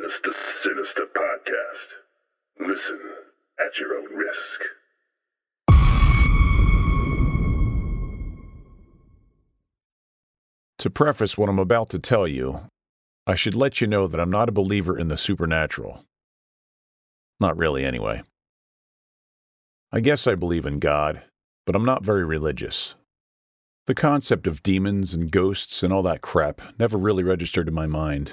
Minister Sinister podcast. Listen at your own risk. To preface what I'm about to tell you, I should let you know that I'm not a believer in the supernatural. Not really, anyway. I guess I believe in God, but I'm not very religious. The concept of demons and ghosts and all that crap never really registered in my mind.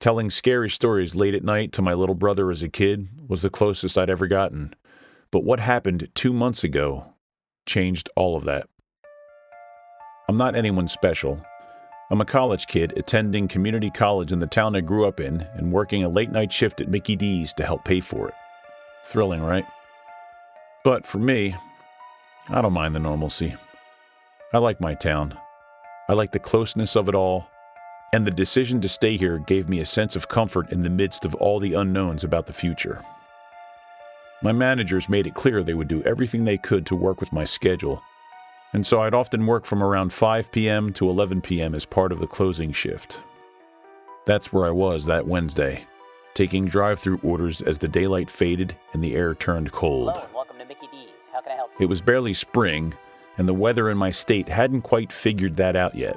Telling scary stories late at night to my little brother as a kid was the closest I'd ever gotten. But what happened two months ago changed all of that. I'm not anyone special. I'm a college kid attending community college in the town I grew up in and working a late night shift at Mickey D's to help pay for it. Thrilling, right? But for me, I don't mind the normalcy. I like my town. I like the closeness of it all, and the decision to stay here gave me a sense of comfort in the midst of all the unknowns about the future. My managers made it clear they would do everything they could to work with my schedule and so I'd often work from around 5 p.m. to 11 p.m. as part of the closing shift. That's where I was that Wednesday, taking drive through orders as the daylight faded and the air turned cold. Hello, and welcome to Mickey D's. How can I help you? It was barely spring, and the weather in my state hadn't quite figured that out yet.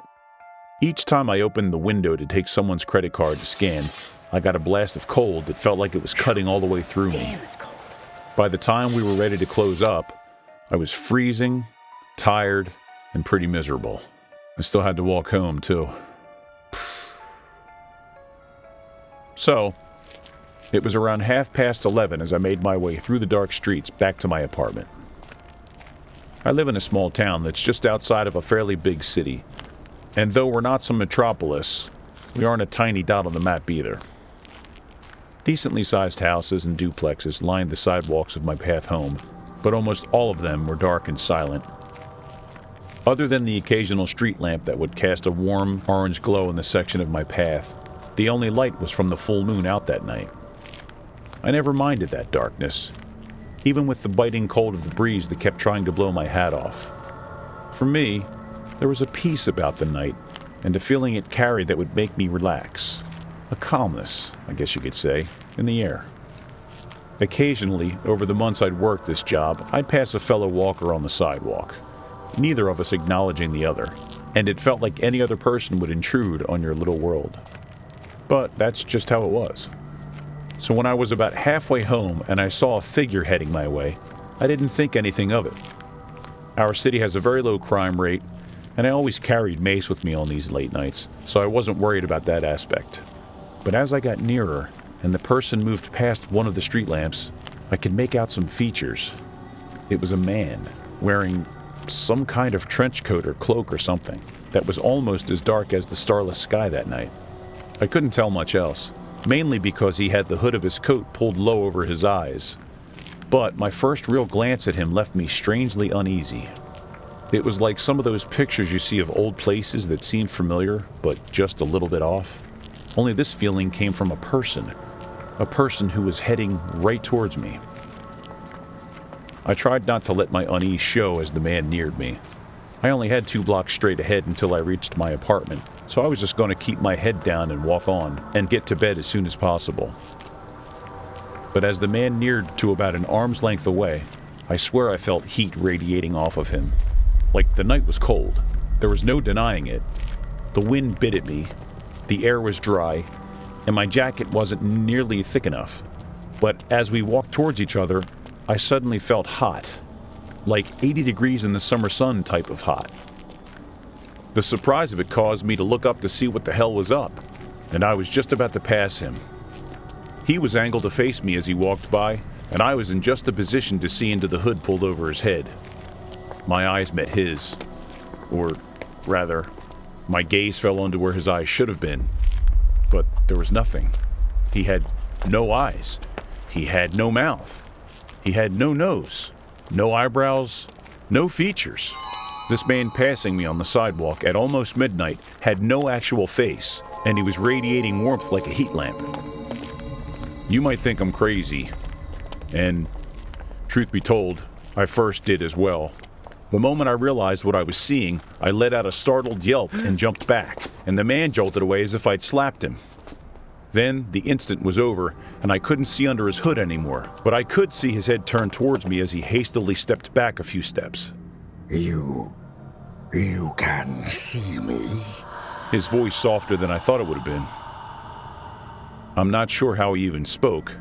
Each time I opened the window to take someone's credit card to scan, I got a blast of cold that felt like it was cutting all the way through me. Damn, it's cold. By the time we were ready to close up, I was freezing, tired, and pretty miserable. I still had to walk home, too. So, it was around half past 11 as I made my way through the dark streets back to my apartment. I live in a small town that's just outside of a fairly big city, and though we're not some metropolis, we aren't a tiny dot on the map either. Decently sized houses and duplexes lined the sidewalks of my path home, but almost all of them were dark and silent. Other than the occasional street lamp that would cast a warm orange glow in the section of my path, the only light was from the full moon out that night. I never minded that darkness, even with the biting cold of the breeze that kept trying to blow my hat off. For me, there was a peace about the night and a feeling it carried that would make me relax. A calmness, I guess you could say, in the air. Occasionally, over the months I'd worked this job, I'd pass a fellow walker on the sidewalk, neither of us acknowledging the other, and it felt like any other person would intrude on your little world. But that's just how it was. So when I was about halfway home and I saw a figure heading my way, I didn't think anything of it. Our city has a very low crime rate, and I always carried mace with me on these late nights, so I wasn't worried about that aspect. But as I got nearer and the person moved past one of the street lamps, I could make out some features. It was a man wearing some kind of trench coat or cloak or something that was almost as dark as the starless sky that night. I couldn't tell much else, mainly because he had the hood of his coat pulled low over his eyes. But my first real glance at him left me strangely uneasy. It was like some of those pictures you see of old places that seem familiar, but just a little bit off. Only this feeling came from a person, a person who was heading right towards me. I tried not to let my unease show as the man neared me. I only had two blocks straight ahead until I reached my apartment, so I was just going to keep my head down and walk on and get to bed as soon as possible. But as the man neared to about an arm's length away, I swear I felt heat radiating off of him. Like the night was cold. There was no denying it. The wind bit at me, the air was dry, and my jacket wasn't nearly thick enough. But as we walked towards each other, I suddenly felt hot, like 80 degrees in the summer sun type of hot. The surprise of it caused me to look up to see what the hell was up, and I was just about to pass him. He was angled to face me as he walked by, and I was in just the position to see into the hood pulled over his head. My eyes met his, or rather, my gaze fell onto where his eyes should have been, but there was nothing. He had no eyes. He had no mouth. He had no nose, no eyebrows, no features. This man passing me on the sidewalk at almost midnight had no actual face, and he was radiating warmth like a heat lamp. You might think I'm crazy, and truth be told, I first did as well. The moment I realized what I was seeing, I let out a startled yelp and jumped back, and the man jolted away as if I'd slapped him. Then the instant was over, and I couldn't see under his hood anymore, but I could see his head turn towards me as he hastily stepped back a few steps. You. You can see me. His voice softer than I thought it would have been. I'm not sure how he even spoke,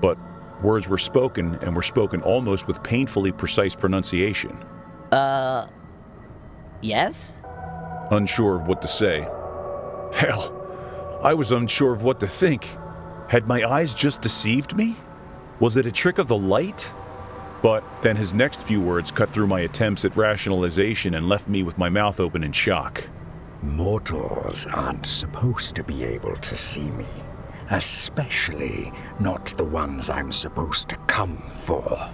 but words were spoken and were spoken almost with painfully precise pronunciation. Uh. Yes? Unsure of what to say. Hell, I was unsure of what to think. Had my eyes just deceived me? Was it a trick of the light? But then his next few words cut through my attempts at rationalization and left me with my mouth open in shock. Mortals aren't supposed to be able to see me. Especially not the ones I'm supposed to come for.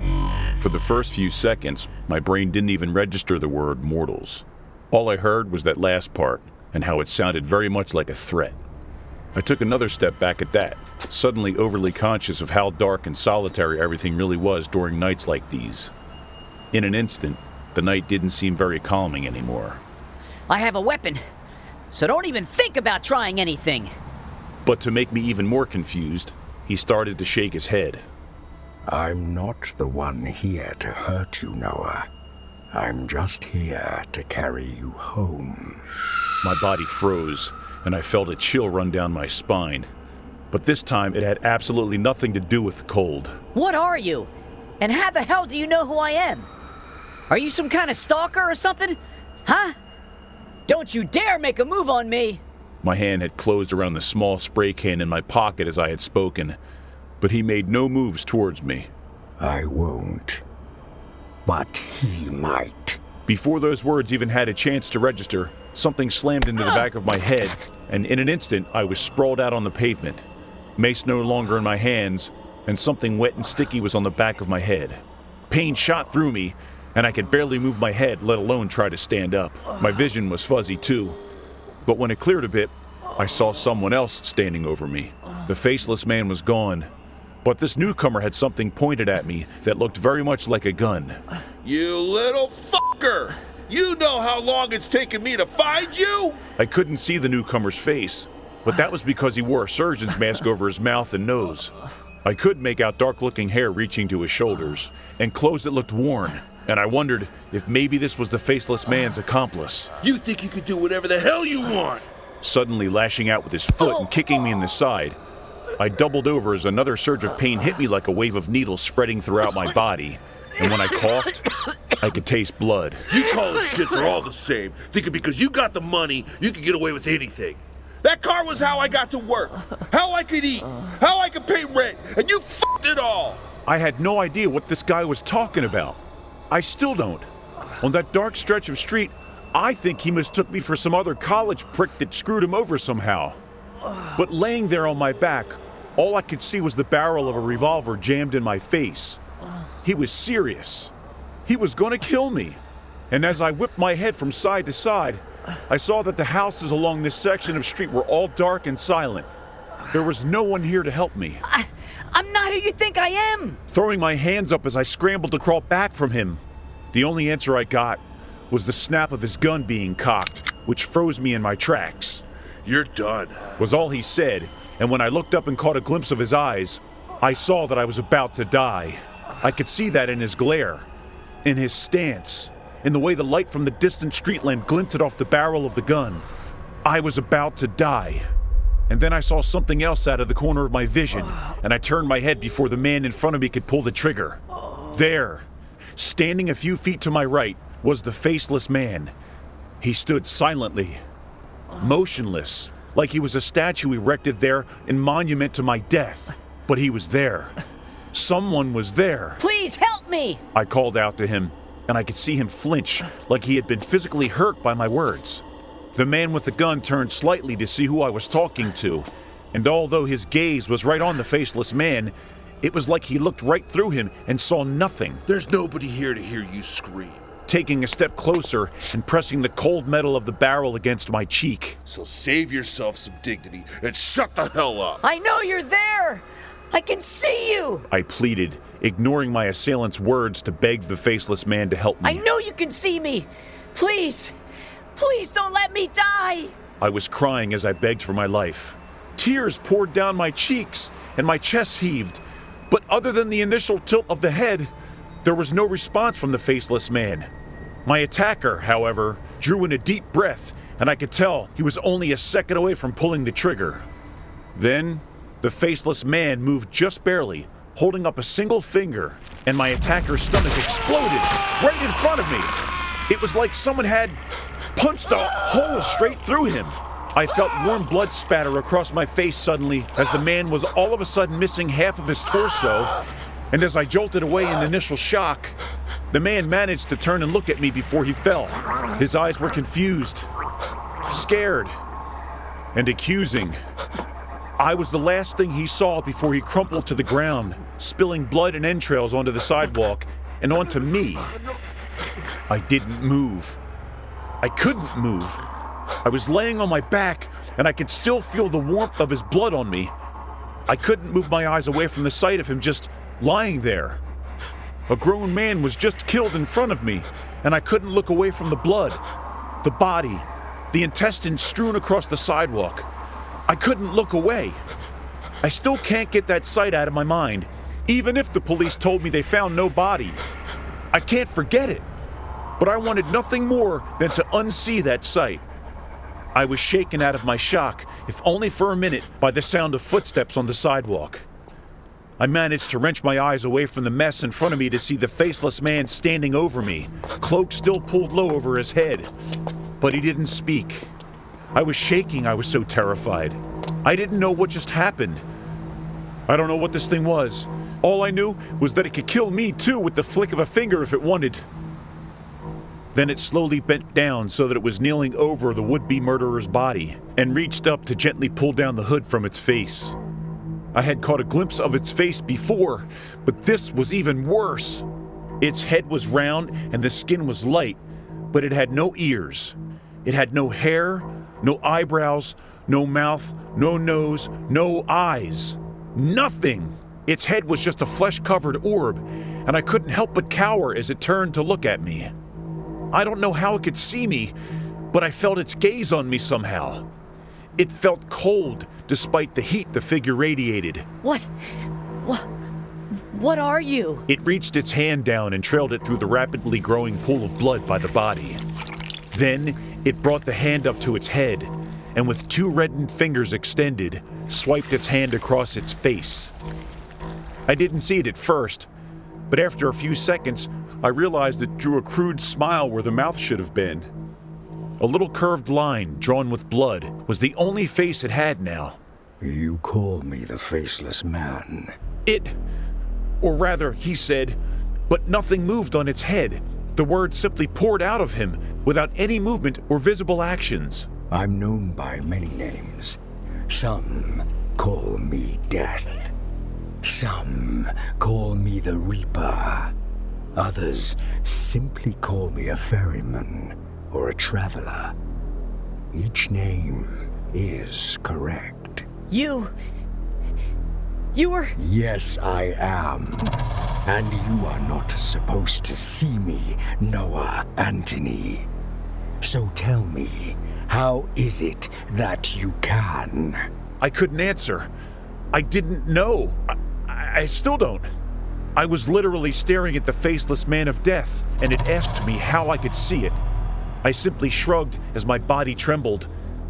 For the first few seconds, my brain didn't even register the word mortals. All I heard was that last part, and how it sounded very much like a threat. I took another step back at that, suddenly overly conscious of how dark and solitary everything really was during nights like these. In an instant, the night didn't seem very calming anymore. I have a weapon, so don't even think about trying anything. But to make me even more confused, he started to shake his head. I'm not the one here to hurt you, Noah. I'm just here to carry you home. My body froze, and I felt a chill run down my spine. But this time, it had absolutely nothing to do with the cold. What are you? And how the hell do you know who I am? Are you some kind of stalker or something? Huh? Don't you dare make a move on me! My hand had closed around the small spray can in my pocket as I had spoken, but he made no moves towards me. I won't. But he might. Before those words even had a chance to register, something slammed into the back of my head, and in an instant I was sprawled out on the pavement. Mace no longer in my hands, and something wet and sticky was on the back of my head. Pain shot through me, and I could barely move my head, let alone try to stand up. My vision was fuzzy too. But when it cleared a bit, I saw someone else standing over me. The faceless man was gone, but this newcomer had something pointed at me that looked very much like a gun. You little fucker! You know how long it's taken me to find you? I couldn't see the newcomer's face, but that was because he wore a surgeon's mask over his mouth and nose. I could make out dark looking hair reaching to his shoulders, and clothes that looked worn, and I wondered if maybe this was the faceless man's accomplice. You think you could do whatever the hell you want? Suddenly lashing out with his foot and kicking me in the side, I doubled over as another surge of pain hit me like a wave of needles spreading throughout my body. And when I coughed, I could taste blood. You college shits are all the same, thinking because you got the money, you can get away with anything. That car was how I got to work, how I could eat, how I could pay rent, and you fucked it all. I had no idea what this guy was talking about. I still don't. On that dark stretch of street, I think he mistook me for some other college prick that screwed him over somehow. But laying there on my back, all I could see was the barrel of a revolver jammed in my face. He was serious. He was going to kill me. And as I whipped my head from side to side, I saw that the houses along this section of street were all dark and silent. There was no one here to help me. I, I'm not who you think I am! Throwing my hands up as I scrambled to crawl back from him, the only answer I got was the snap of his gun being cocked, which froze me in my tracks. You're done. Was all he said, and when I looked up and caught a glimpse of his eyes, I saw that I was about to die. I could see that in his glare, in his stance, in the way the light from the distant street lamp glinted off the barrel of the gun. I was about to die. And then I saw something else out of the corner of my vision, and I turned my head before the man in front of me could pull the trigger. There, standing a few feet to my right, was the faceless man. He stood silently, motionless, like he was a statue erected there in monument to my death. But he was there. Someone was there. Please help me! I called out to him, and I could see him flinch, like he had been physically hurt by my words. The man with the gun turned slightly to see who I was talking to, and although his gaze was right on the faceless man, it was like he looked right through him and saw nothing. There's nobody here to hear you scream. Taking a step closer and pressing the cold metal of the barrel against my cheek. So save yourself some dignity and shut the hell up. I know you're there! I can see you! I pleaded, ignoring my assailant's words to beg the faceless man to help me. I know you can see me! Please! Please don't let me die! I was crying as I begged for my life. Tears poured down my cheeks and my chest heaved. But other than the initial tilt of the head, there was no response from the faceless man. My attacker, however, drew in a deep breath, and I could tell he was only a second away from pulling the trigger. Then, the faceless man moved just barely, holding up a single finger, and my attacker's stomach exploded right in front of me. It was like someone had punched a hole straight through him. I felt warm blood spatter across my face suddenly as the man was all of a sudden missing half of his torso. And as I jolted away in initial shock, the man managed to turn and look at me before he fell. His eyes were confused, scared, and accusing. I was the last thing he saw before he crumpled to the ground, spilling blood and entrails onto the sidewalk and onto me. I didn't move. I couldn't move. I was laying on my back, and I could still feel the warmth of his blood on me. I couldn't move my eyes away from the sight of him just lying there. A grown man was just killed in front of me, and I couldn't look away from the blood, the body, the intestines strewn across the sidewalk. I couldn't look away. I still can't get that sight out of my mind, even if the police told me they found no body. I can't forget it. But I wanted nothing more than to unsee that sight. I was shaken out of my shock, if only for a minute, by the sound of footsteps on the sidewalk. I managed to wrench my eyes away from the mess in front of me to see the faceless man standing over me, cloak still pulled low over his head. But he didn't speak. I was shaking, I was so terrified. I didn't know what just happened. I don't know what this thing was. All I knew was that it could kill me too with the flick of a finger if it wanted. Then it slowly bent down so that it was kneeling over the would be murderer's body and reached up to gently pull down the hood from its face. I had caught a glimpse of its face before, but this was even worse. Its head was round and the skin was light, but it had no ears. It had no hair, no eyebrows, no mouth, no nose, no eyes. Nothing! Its head was just a flesh covered orb, and I couldn't help but cower as it turned to look at me. I don't know how it could see me, but I felt its gaze on me somehow. It felt cold despite the heat the figure radiated. What? What? What are you? It reached its hand down and trailed it through the rapidly growing pool of blood by the body. Then it brought the hand up to its head and, with two reddened fingers extended, swiped its hand across its face. I didn't see it at first, but after a few seconds, I realized it drew a crude smile where the mouth should have been. A little curved line drawn with blood was the only face it had now. You call me the faceless man. It, or rather, he said, but nothing moved on its head. The words simply poured out of him without any movement or visible actions. I'm known by many names. Some call me Death. Some call me the Reaper. Others simply call me a ferryman or a traveler. Each name is correct. You. You are. Yes, I am. And you are not supposed to see me, Noah Anthony. So tell me, how is it that you can? I couldn't answer. I didn't know. I, I, I still don't. I was literally staring at the faceless man of death, and it asked me how I could see it. I simply shrugged as my body trembled,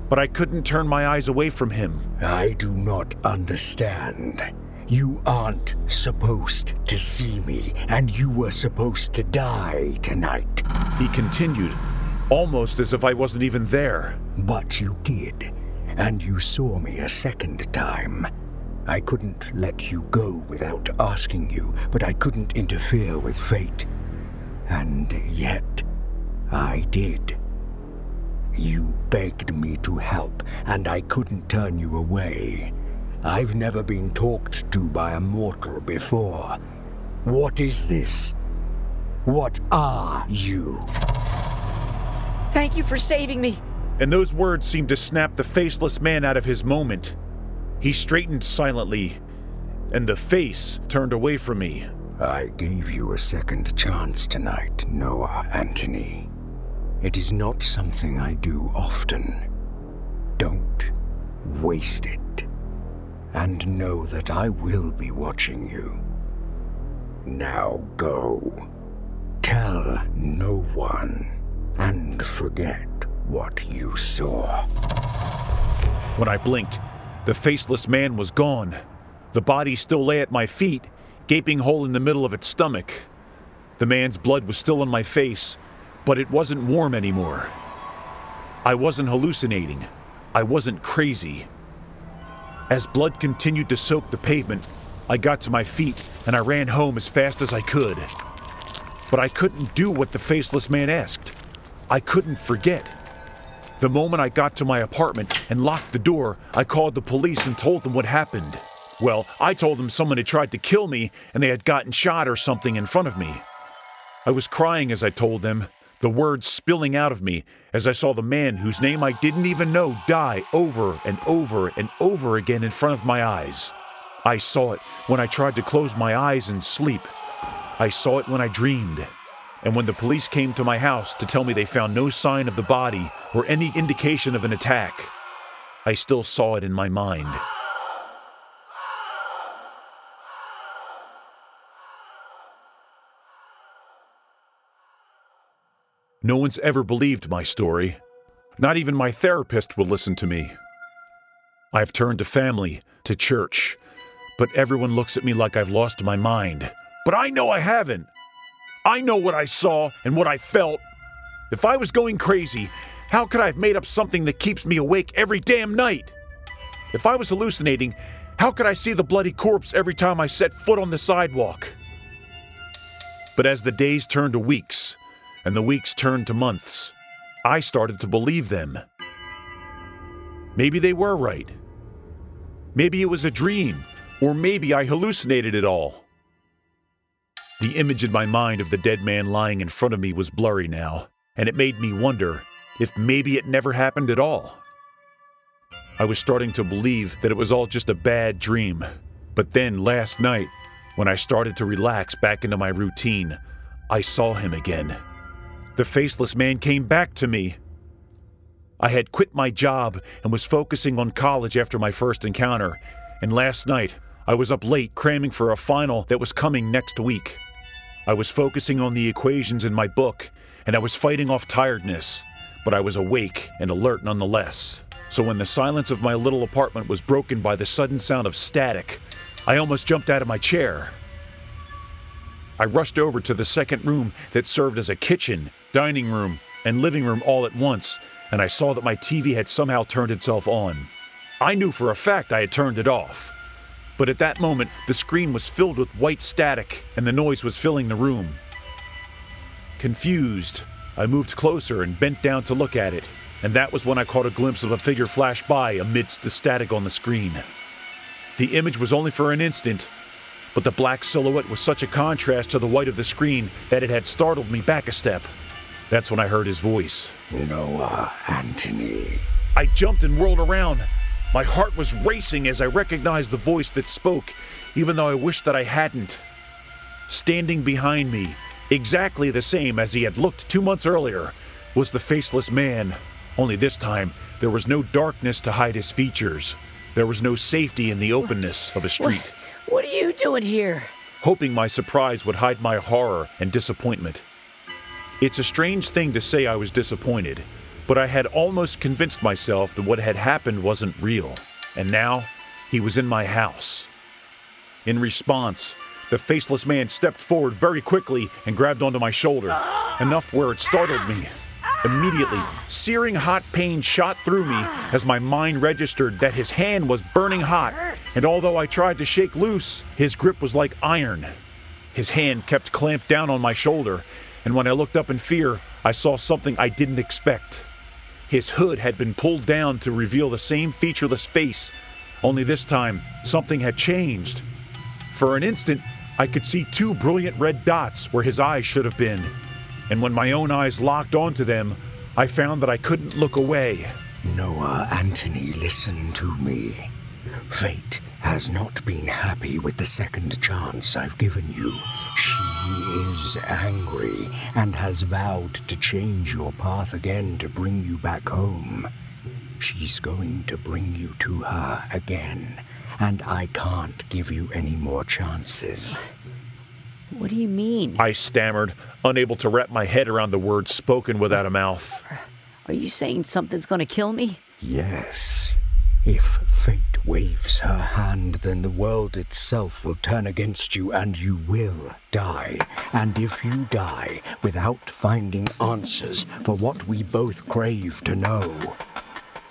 but I couldn't turn my eyes away from him. I do not understand. You aren't supposed to see me, and you were supposed to die tonight. He continued, almost as if I wasn't even there. But you did, and you saw me a second time. I couldn't let you go without asking you, but I couldn't interfere with fate. And yet, I did. You begged me to help, and I couldn't turn you away. I've never been talked to by a mortal before. What is this? What are you? Thank you for saving me. And those words seemed to snap the faceless man out of his moment. He straightened silently, and the face turned away from me. I gave you a second chance tonight, Noah Anthony. It is not something I do often. Don't waste it. and know that I will be watching you. Now go. Tell no one, and forget what you saw. When I blinked, the faceless man was gone. The body still lay at my feet, gaping hole in the middle of its stomach. The man's blood was still on my face, but it wasn't warm anymore. I wasn't hallucinating. I wasn't crazy. As blood continued to soak the pavement, I got to my feet and I ran home as fast as I could. But I couldn't do what the faceless man asked. I couldn't forget. The moment I got to my apartment and locked the door, I called the police and told them what happened. Well, I told them someone had tried to kill me and they had gotten shot or something in front of me. I was crying as I told them, the words spilling out of me as I saw the man whose name I didn't even know die over and over and over again in front of my eyes. I saw it when I tried to close my eyes and sleep. I saw it when I dreamed. And when the police came to my house to tell me they found no sign of the body or any indication of an attack, I still saw it in my mind. No one's ever believed my story. Not even my therapist will listen to me. I've turned to family, to church, but everyone looks at me like I've lost my mind. But I know I haven't. I know what I saw and what I felt. If I was going crazy, how could I have made up something that keeps me awake every damn night? If I was hallucinating, how could I see the bloody corpse every time I set foot on the sidewalk? But as the days turned to weeks, and the weeks turned to months, I started to believe them. Maybe they were right. Maybe it was a dream, or maybe I hallucinated it all. The image in my mind of the dead man lying in front of me was blurry now, and it made me wonder if maybe it never happened at all. I was starting to believe that it was all just a bad dream. But then last night, when I started to relax back into my routine, I saw him again. The faceless man came back to me. I had quit my job and was focusing on college after my first encounter, and last night I was up late cramming for a final that was coming next week. I was focusing on the equations in my book, and I was fighting off tiredness, but I was awake and alert nonetheless. So when the silence of my little apartment was broken by the sudden sound of static, I almost jumped out of my chair. I rushed over to the second room that served as a kitchen, dining room, and living room all at once, and I saw that my TV had somehow turned itself on. I knew for a fact I had turned it off. But at that moment, the screen was filled with white static, and the noise was filling the room. Confused, I moved closer and bent down to look at it, and that was when I caught a glimpse of a figure flash by amidst the static on the screen. The image was only for an instant, but the black silhouette was such a contrast to the white of the screen that it had startled me back a step. That's when I heard his voice. Noah Anthony. I jumped and whirled around. My heart was racing as I recognized the voice that spoke, even though I wished that I hadn't. Standing behind me, exactly the same as he had looked two months earlier, was the faceless man. Only this time, there was no darkness to hide his features. There was no safety in the openness of a street. What are you doing here? hoping my surprise would hide my horror and disappointment. It's a strange thing to say I was disappointed, but I had almost convinced myself that what had happened wasn't real, and now he was in my house. In response, the faceless man stepped forward very quickly and grabbed onto my shoulder, enough where it startled me. Immediately, searing hot pain shot through me as my mind registered that his hand was burning hot, and although I tried to shake loose, his grip was like iron. His hand kept clamped down on my shoulder, and when I looked up in fear, I saw something I didn't expect. His hood had been pulled down to reveal the same featureless face, only this time, something had changed. For an instant, I could see two brilliant red dots where his eyes should have been, and when my own eyes locked onto them, I found that I couldn't look away. Noah Anthony, listen to me. Fate has not been happy with the second chance I've given you. She is angry and has vowed to change your path again to bring you back home. She's going to bring you to her again, and I can't give you any more chances. What do you mean? I stammered, unable to wrap my head around the words spoken without a mouth. Are you saying something's gonna kill me? Yes. If fate waves her hand, then the world itself will turn against you and you will die. And if you die without finding answers for what we both crave to know,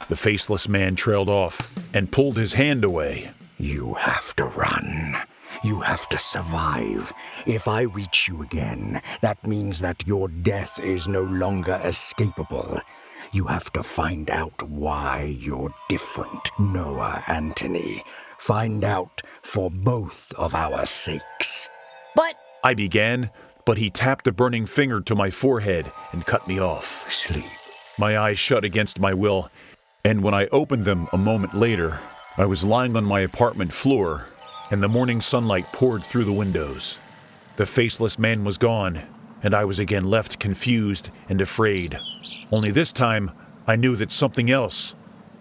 The faceless man trailed off and pulled his hand away. you have to run. You have to survive. If I reach you again, that means that your death is no longer escapable. You have to find out why you're different, Noah Anthony. Find out for both of our sakes. But I began, but he tapped a burning finger to my forehead and cut me off. Sleep. My eyes shut against my will, and when I opened them a moment later, I was lying on my apartment floor, and the morning sunlight poured through the windows. The faceless man was gone, and I was again left confused and afraid. Only this time, I knew that something else,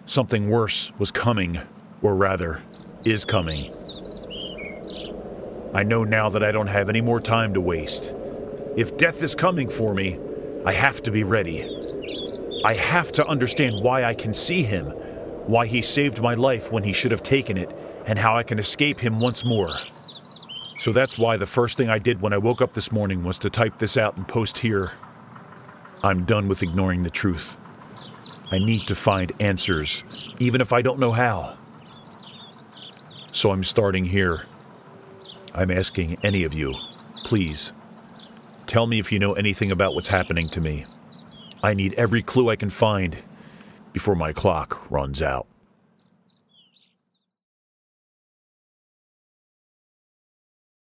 something worse, was coming, or rather, is coming. I know now that I don't have any more time to waste. If death is coming for me, I have to be ready. I have to understand why I can see him, why he saved my life when he should have taken it, and how I can escape him once more. So that's why the first thing I did when I woke up this morning was to type this out and post here. I'm done with ignoring the truth. I need to find answers, even if I don't know how. So I'm starting here. I'm asking any of you, please, tell me if you know anything about what's happening to me. I need every clue I can find before my clock runs out.